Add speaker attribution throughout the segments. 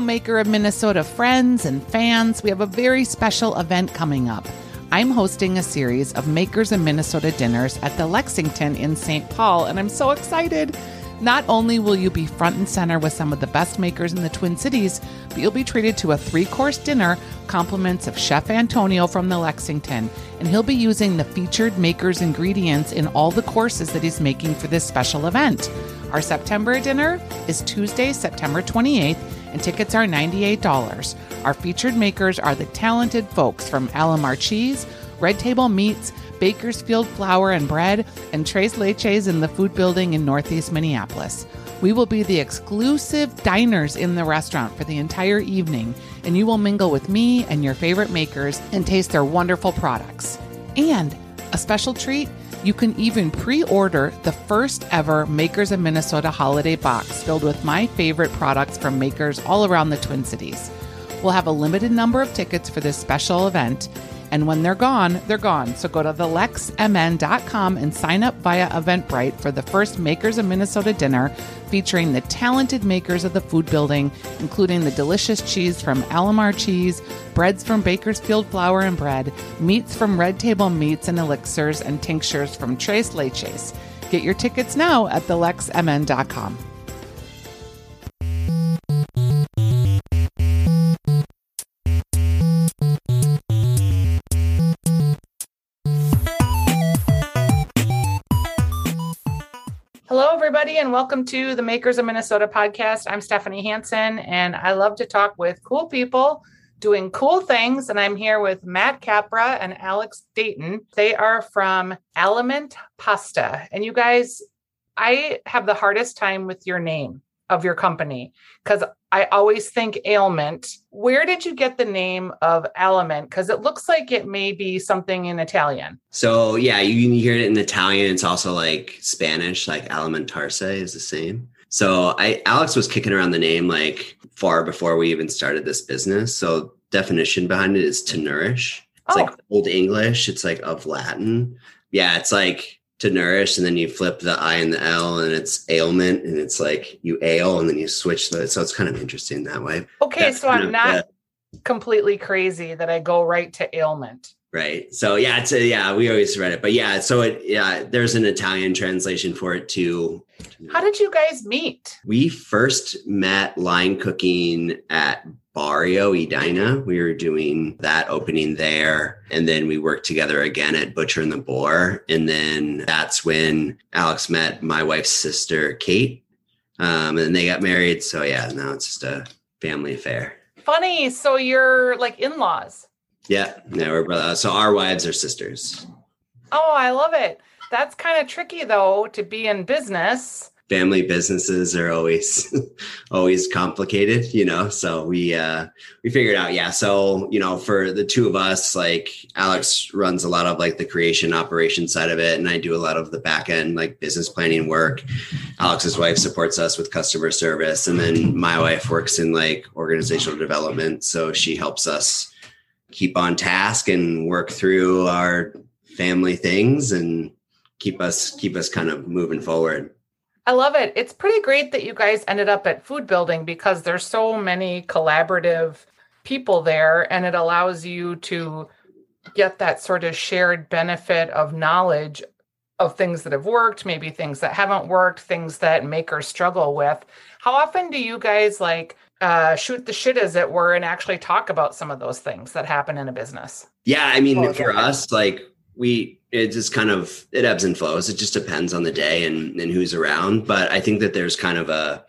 Speaker 1: Maker of Minnesota friends and fans. We have a very special event coming up. I'm hosting a series of Makers of Minnesota dinners at the Lexington in St. Paul, and I'm so excited. Not only will you be front and center with some of the best makers in the Twin Cities, but you'll be treated to a three course dinner, compliments of Chef Antonio from the Lexington, and he'll be using the featured makers' ingredients in all the courses that he's making for this special event. Our September dinner is Tuesday, September 28th, and tickets are $98. Our featured makers are the talented folks from Alemar Cheese, Red Table Meats, Baker's Field Flour and Bread, and Tres Leches in the food building in Northeast Minneapolis. We will be the exclusive diners in the restaurant for the entire evening, and you will mingle with me and your favorite makers and taste their wonderful products. And a special treat, you can even pre order the first ever Makers of Minnesota holiday box filled with my favorite products from makers all around the Twin Cities. We'll have a limited number of tickets for this special event, and when they're gone, they're gone. So go to thelexmn.com and sign up via Eventbrite for the first Makers of Minnesota dinner featuring the talented makers of the food building, including the delicious cheese from Alemar Cheese, breads from Baker's Field Flour and Bread, meats from Red Table Meats and Elixirs, and tinctures from Tres Leches. Get your tickets now at thelexmn.com. Hello, everybody, and welcome to the Makers of Minnesota podcast. I'm Stephanie Hansen, and I love to talk with cool people doing cool things. And I'm here with Matt Capra and Alex Dayton. They are from Aliment Pasta. And you guys, I have the hardest time with your name of your company because I always think ailment. Where did you get the name of aliment? Because it looks like it may be something in Italian.
Speaker 2: So yeah, you can hear it in Italian. It's also like Spanish, like alimentarse is the same. So I Alex was kicking around the name like far before we even started this business. So definition behind it is to nourish. It's oh. like old English. It's like of Latin. Yeah, it's like to nourish and then you flip the i and the l and it's ailment and it's like you ail and then you switch the so it's kind of interesting that way
Speaker 1: okay That's so i'm not the, completely crazy that i go right to ailment
Speaker 2: right so yeah it's a, yeah we always read it but yeah so it yeah there's an italian translation for it too
Speaker 1: how did you guys meet
Speaker 2: we first met line cooking at Barrio Edina. We were doing that opening there. And then we worked together again at Butcher and the Boar. And then that's when Alex met my wife's sister, Kate. Um, and they got married. So yeah, now it's just a family affair.
Speaker 1: Funny. So you're like in laws.
Speaker 2: Yeah. Yeah. We're brothers. So our wives are sisters.
Speaker 1: Oh, I love it. That's kind of tricky though to be in business
Speaker 2: family businesses are always always complicated you know so we uh we figured out yeah so you know for the two of us like alex runs a lot of like the creation operation side of it and i do a lot of the back end like business planning work alex's wife supports us with customer service and then my wife works in like organizational development so she helps us keep on task and work through our family things and keep us keep us kind of moving forward
Speaker 1: I love it. It's pretty great that you guys ended up at Food Building because there's so many collaborative people there and it allows you to get that sort of shared benefit of knowledge of things that have worked, maybe things that haven't worked, things that makers struggle with. How often do you guys like uh, shoot the shit, as it were, and actually talk about some of those things that happen in a business?
Speaker 2: Yeah, I mean, for us, like we it just kind of it ebbs and flows. It just depends on the day and and who's around. But i think that there's kind of a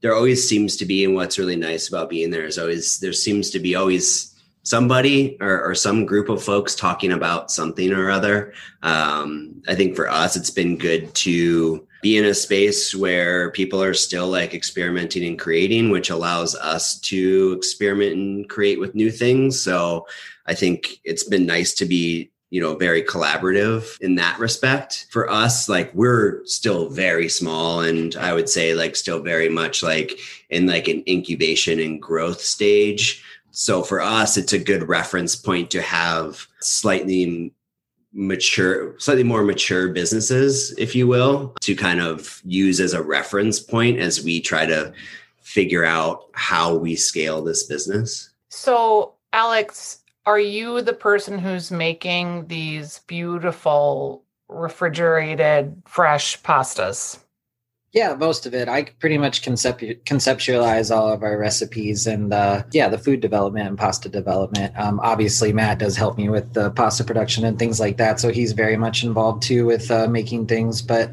Speaker 2: there always seems to be and what's really nice about being there is always there seems to be always somebody or, or some group of folks talking about something or other. Um, i think for us it's been good to be in a space where people are still like experimenting and creating which allows us to experiment and create with new things. So i think it's been nice to be you know very collaborative in that respect. For us like we're still very small and i would say like still very much like in like an incubation and growth stage so for us it's a good reference point to have slightly mature slightly more mature businesses if you will to kind of use as a reference point as we try to figure out how we scale this business.
Speaker 1: So, Alex, are you the person who's making these beautiful refrigerated fresh pastas?
Speaker 3: Yeah, most of it. I pretty much concept- conceptualize all of our recipes and uh, yeah, the food development and pasta development. Um, obviously, Matt does help me with the pasta production and things like that, so he's very much involved too with uh, making things. But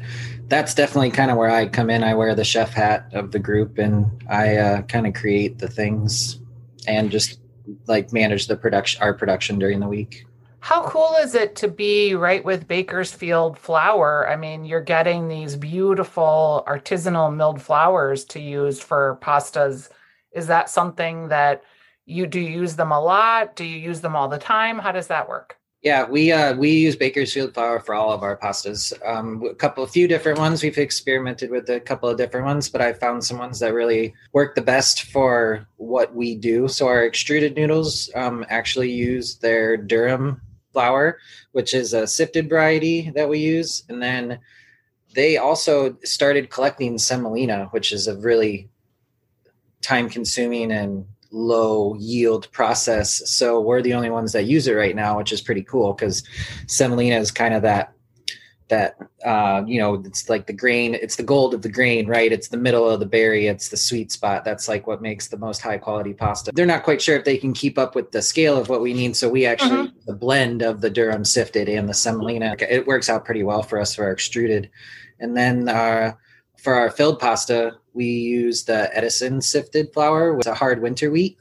Speaker 3: that's definitely kind of where I come in. I wear the chef hat of the group, and I uh, kind of create the things and just like manage the production, our production during the week.
Speaker 1: How cool is it to be right with Baker's Field flour? I mean, you're getting these beautiful artisanal milled flours to use for pastas. Is that something that you do you use them a lot? Do you use them all the time? How does that work?
Speaker 3: Yeah, we uh, we use Baker's Field flour for all of our pastas. Um, a couple, a few different ones. We've experimented with a couple of different ones, but I found some ones that really work the best for what we do. So our extruded noodles um, actually use their durum flour, which is a sifted variety that we use. And then they also started collecting semolina, which is a really time consuming and low yield process. So we're the only ones that use it right now, which is pretty cool because semolina is kind of that that uh, you know it's like the grain it's the gold of the grain right? It's the middle of the berry it's the sweet spot. That's like what makes the most high quality pasta. They're not quite sure if they can keep up with the scale of what we need so we actually mm-hmm. the blend of the durum sifted and the semolina it works out pretty well for us for our extruded. And then uh, for our filled pasta we use the edison sifted flour with a hard winter wheat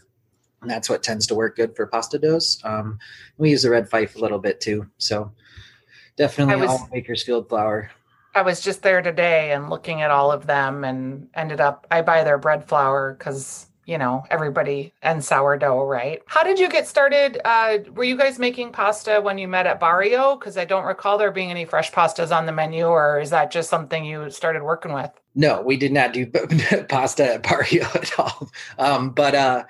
Speaker 3: and that's what tends to work good for pasta doughs. Um, we use the red fife a little bit too so definitely was, all Baker's Field flour.
Speaker 1: I was just there today and looking at all of them and ended up I buy their bread flour because you know everybody and sourdough right? How did you get started? Uh, were you guys making pasta when you met at barrio? Because i don't recall there being any fresh pastas on the menu or is that just something you started working with?
Speaker 3: No we did not do pasta at barrio at all. Um, but uh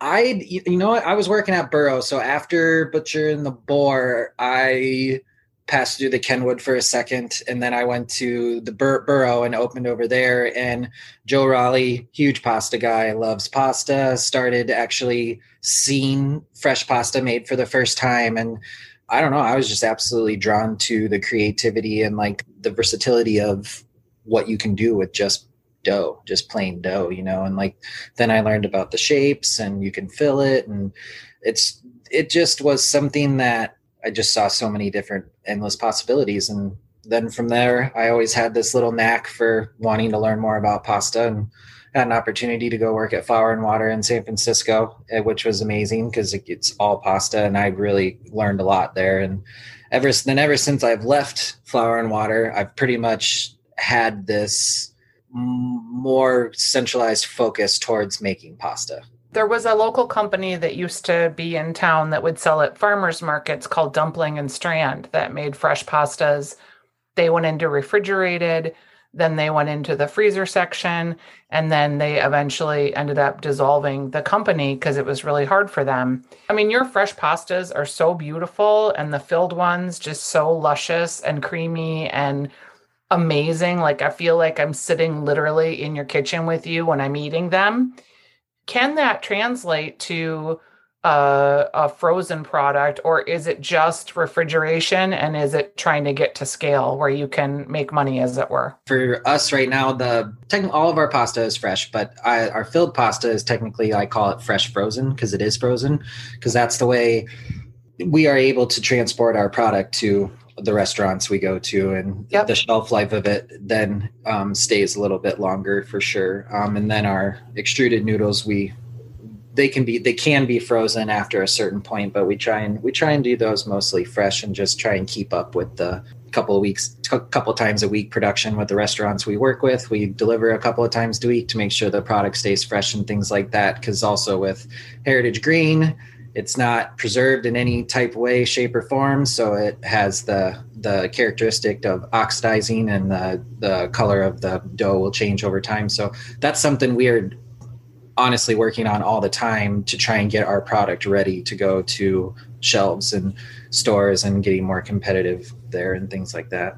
Speaker 3: i you know what? I was working at burro so after butcher and the boar i passed through the Kenwood for a second, and then I went to the Bur- Burro and opened over there. And Joe Raleigh, huge pasta guy, loves pasta. Started actually seeing fresh pasta made for the first time, and I don't know. I was just absolutely drawn to the creativity and like the versatility of what you can do with just dough, just plain dough, you know. And like then I learned about the shapes, and you can fill it, and it's it just was something that I just saw so many different endless possibilities. And then from there, I always had this little knack for wanting to learn more about pasta and had an opportunity to go work at Flour and Water in San Francisco, eh, which was amazing because it's all pasta, and I really learned a lot there. And ever then, ever since I've left Flour and Water, I've pretty much had this more centralized focus towards making pasta
Speaker 1: there was a local company that used to be in town that would sell at farmers markets called Dumpling and Strand that made fresh pastas. They went into refrigerated, then they went into the freezer section, and then they eventually ended up dissolving the company because it was really hard for them. I mean, your fresh pastas are so beautiful, and the filled ones just so luscious and creamy and amazing. Like, I feel like I'm sitting literally in your kitchen with you when I'm eating them can that translate to a, a, frozen product or is it just refrigeration and is it trying to get to scale where you can make money as it were?
Speaker 3: For us right now the all of our pasta is fresh but I, our filled pasta is technically i call it fresh frozen because it is frozen because that's the way we are able to transport our product to the restaurants we go to and yep. the shelf life of it then um, stays a little bit longer for sure um, and then our extruded noodles we they can be they can be frozen after a certain point but we try and we try and do those mostly fresh and just try and keep up with the couple of weeks a couple times a week production with the restaurants we work with we deliver a couple of times a week to make sure the product stays fresh and things like that because also with heritage grain it's not preserved in any type way, shape, or form, so it has the the characteristic of oxidizing, and the the color of the dough will change over time. So that's something we're honestly working on all the time to try and get our product ready to go to shelves and stores and getting more competitive there and things like that.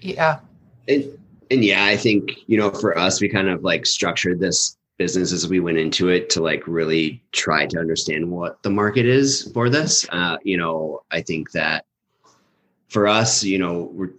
Speaker 1: Yeah.
Speaker 2: And, and yeah, I think, you know, for us, we kind of like structured this business as we went into it to like really try to understand what the market is for this. Uh, you know, I think that for us, you know, we're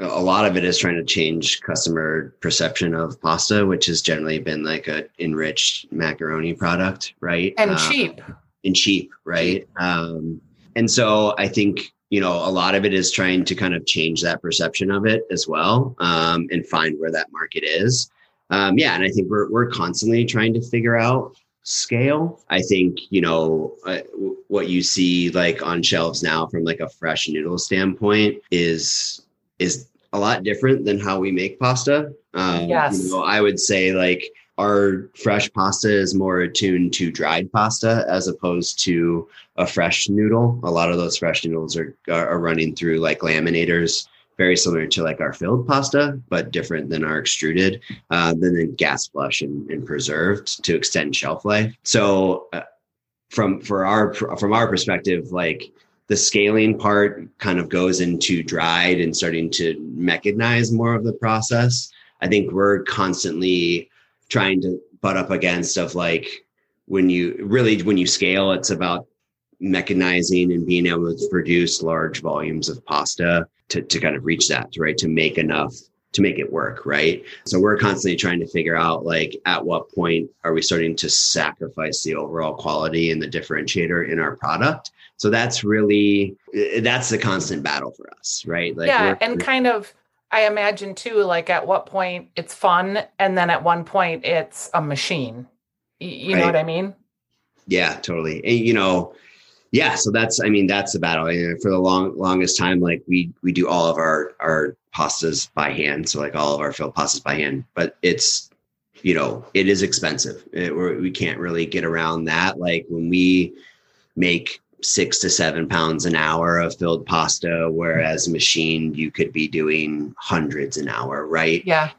Speaker 2: a lot of it is trying to change customer perception of pasta, which has generally been like a enriched macaroni product, right?
Speaker 1: And um, cheap.
Speaker 2: And cheap, right? Um, and so I think you know a lot of it is trying to kind of change that perception of it as well, um, and find where that market is. Um, yeah, and I think we're we're constantly trying to figure out scale. I think you know uh, what you see like on shelves now from like a fresh noodle standpoint is is a lot different than how we make pasta.
Speaker 1: Um, yes.
Speaker 2: You know, I would say like our fresh pasta is more attuned to dried pasta as opposed to a fresh noodle. A lot of those fresh noodles are are running through like laminators, very similar to like our filled pasta, but different than our extruded, uh, then then gas flush and, and, preserved to extend shelf life. So uh, from for our from our perspective, like the scaling part kind of goes into dried and starting to mechanize more of the process. I think we're constantly trying to butt up against of like when you really when you scale, it's about mechanizing and being able to produce large volumes of pasta to, to kind of reach that, right? To make enough to make it work, right? So we're constantly trying to figure out like at what point are we starting to sacrifice the overall quality and the differentiator in our product so that's really eh, that's the constant battle for us right
Speaker 1: like yeah and kind of i imagine too like at what point it's fun and then at one point it's a machine you, you right. know what i mean
Speaker 2: yeah totally and you know yeah so that's i mean that's the battle. For the long longest time like we we do all of our our pastas by hand. So like all of our filled pastas by hand. But it's you know it is expensive. It, we can't really get around that. Like when we make six to seven pounds an hour of filled pasta, whereas machine you could be doing hundreds an hour, right?
Speaker 1: Yeah.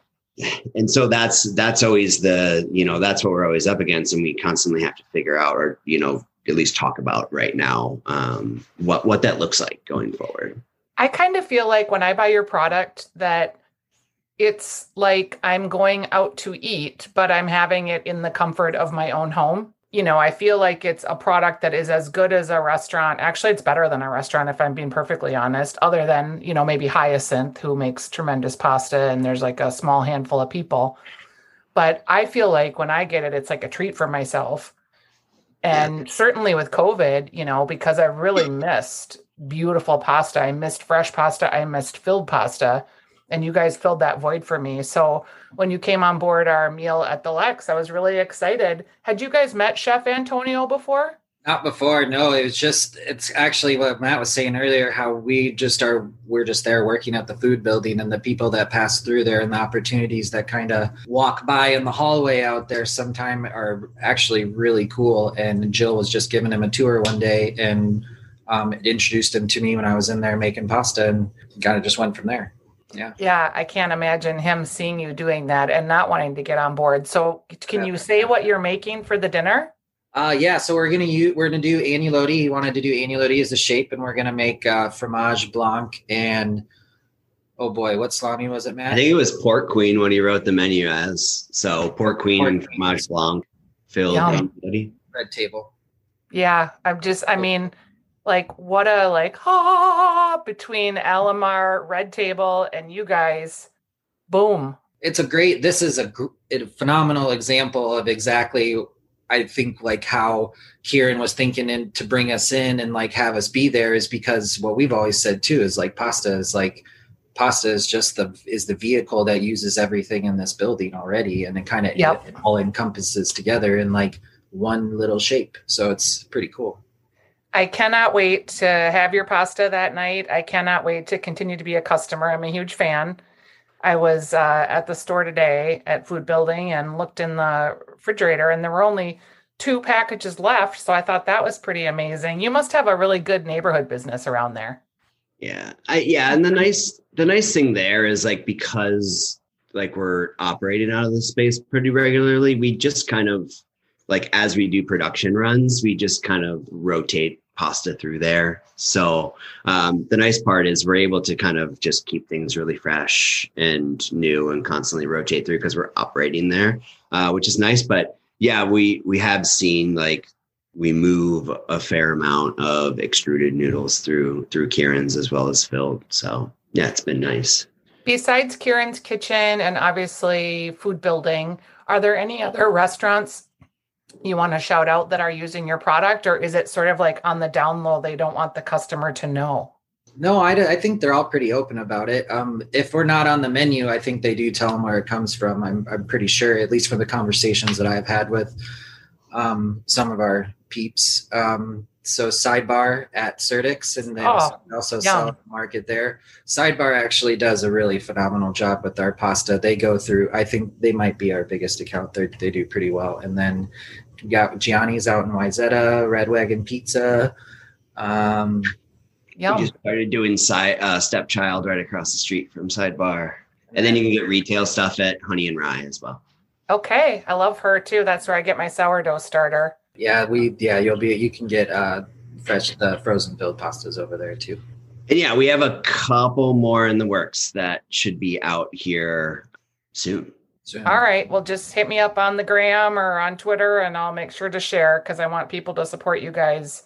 Speaker 2: And so that's that's always the you know that's what we're always up against, and we constantly have to figure out or you know at least talk about right now um, what what that looks like going forward.
Speaker 1: I kind of feel like when I buy your product that it's like I'm going out to eat, but I'm having it in the comfort of my own home you know, I feel like it's a product that is as good as a restaurant. Actually, it's better than a restaurant, if I'm being perfectly honest, other than, you know, maybe Hyacinth, who makes tremendous pasta and there's like a small handful of people. But I feel like when I get it, it's like a treat for myself. And certainly with COVID, you know, because I really missed beautiful pasta, I missed fresh pasta, I missed filled pasta and you guys filled that void for me. So when you came on board our meal at the Lex, I was really excited. Had you guys met Chef Antonio before?
Speaker 3: Not before, no. It was just it's actually what Matt was saying earlier, how we just are we're just there working at the food building and the people that pass through there and the opportunities that kind of walk by in the hallway out there sometime are actually really cool. And Jill was just giving him a tour one day and um, introduced him to me when I was in there making pasta and kind of just went from there. Yeah.
Speaker 1: Yeah, I can't imagine him seeing you doing that and not wanting to get on board. So, can you say what you're making for the dinner?
Speaker 3: Uh, yeah, so we're gonna use we're gonna do agnolotti. He wanted to do agnolotti as a shape, and we're gonna make uh, fromage blanc and oh boy, what salami was it, Matt?
Speaker 2: I think it was pork queen when he wrote the menu as so pork queen pork and fromage blanc filled agnolotti.
Speaker 3: Red table.
Speaker 1: Yeah, I'm just. I mean like what a like ha between Alemar, Red Table, and you guys. Boom.
Speaker 3: It's a great. This is a, a phenomenal example of exactly. I think like how Kieran was thinking in to bring us in and like have us be there is because what we've always said too is like pasta is like pasta is just the is the vehicle that uses everything in this building already and it kind of yep. it, it all encompasses together in like one little shape so it's pretty cool
Speaker 1: I cannot wait to have your pasta that night. I cannot wait to continue to be a customer. I'm a huge fan. I was uh, at the store today at Food Building and looked in the refrigerator, and there were only two packages left. So I thought that was pretty amazing. You must have a really good neighborhood business around there.
Speaker 2: Yeah, I, yeah, and the nice the nice thing there is like because like we're operating out of the space pretty regularly, we just kind of like as we do production runs, we just kind of rotate pasta through there. So um, the nice part is we're able to kind of just keep things really fresh and new and constantly rotate through because we're operating there, uh, which is nice. But yeah, we we have seen like we move a fair amount of extruded noodles through through Kieran's as well as filled. So yeah, it's been nice.
Speaker 1: Besides Kieran's Kitchen and obviously food building, are there any other restaurants you want to shout out that are using your product, or is it sort of like on the down low? They don't want the customer to know.
Speaker 3: No, I, I think they're all pretty open about it. Um, if we're not on the menu, I think they do tell them where it comes from. I'm, I'm pretty sure, at least from the conversations that I've had with um, some of our peeps. Um, so Sidebar at Surdyk's, and they
Speaker 1: Oh,
Speaker 3: also, also sell
Speaker 1: yum.
Speaker 3: market there. Sidebar actually does a really phenomenal job with our pasta. They go through. I think they might be our biggest account. They they do pretty well. And then you got Gianni's out in Wayzata, Red Wagon Pizza. Um,
Speaker 1: Yum.
Speaker 2: We just started doing side uh, stepchild right across the street from Sidebar, and then you can get retail stuff at Honey and Rye as well.
Speaker 1: Okay, I love her too. That's where I get my sourdough starter.
Speaker 3: Yeah, we yeah you'll be you can get uh, fresh the frozen filled pastas over there too.
Speaker 2: And yeah, we have a couple more in the works that should be out here soon.
Speaker 3: So,
Speaker 1: All right, well, just hit me up on the gram or on Twitter, and I'll make sure to share because I want people to support you guys.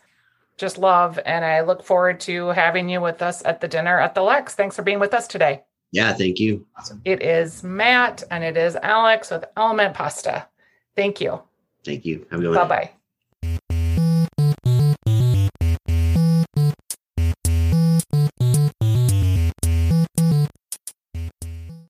Speaker 1: Just love, and I look forward to having you with us at the dinner at the Lex. Thanks for being with us today.
Speaker 2: Yeah, thank you.
Speaker 3: Awesome.
Speaker 1: It is Matt and it is Alex with Aliment Pasta. Thank you.
Speaker 2: Thank you. Have a good one.
Speaker 1: Bye bye.